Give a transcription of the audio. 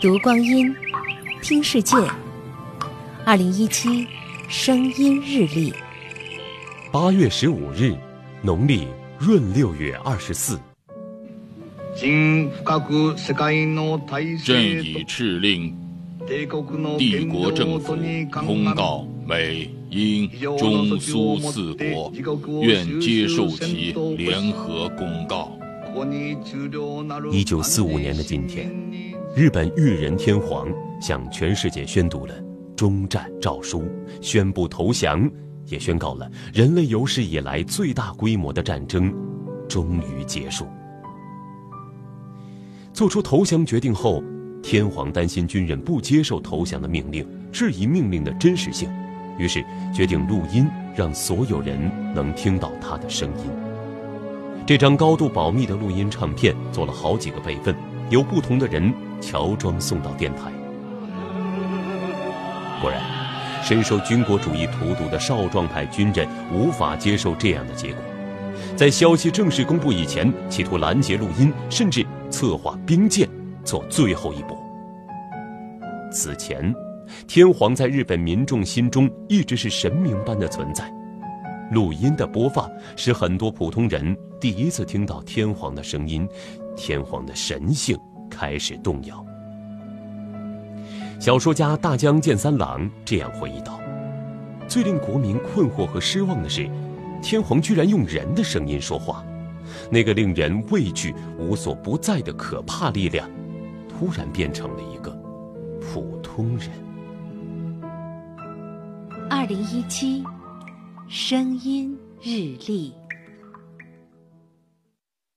读光阴，听世界。二零一七声音日历，八月十五日，农历闰六月二十四。朕已敕令帝国政府通告美英中苏四国，愿接受其联合公告。一九四五年的今天，日本裕仁天皇向全世界宣读了终战诏书，宣布投降，也宣告了人类有史以来最大规模的战争终于结束。做出投降决定后，天皇担心军人不接受投降的命令，质疑命令的真实性，于是决定录音，让所有人能听到他的声音。这张高度保密的录音唱片做了好几个备份，由不同的人乔装送到电台。果然，深受军国主义荼毒的少壮派军人无法接受这样的结果，在消息正式公布以前，企图拦截录音，甚至策划兵谏，做最后一搏。此前，天皇在日本民众心中一直是神明般的存在。录音的播放使很多普通人第一次听到天皇的声音，天皇的神性开始动摇。小说家大江健三郎这样回忆道：“最令国民困惑和失望的是，天皇居然用人的声音说话，那个令人畏惧、无所不在的可怕力量，突然变成了一个普通人。”二零一七。声音日历。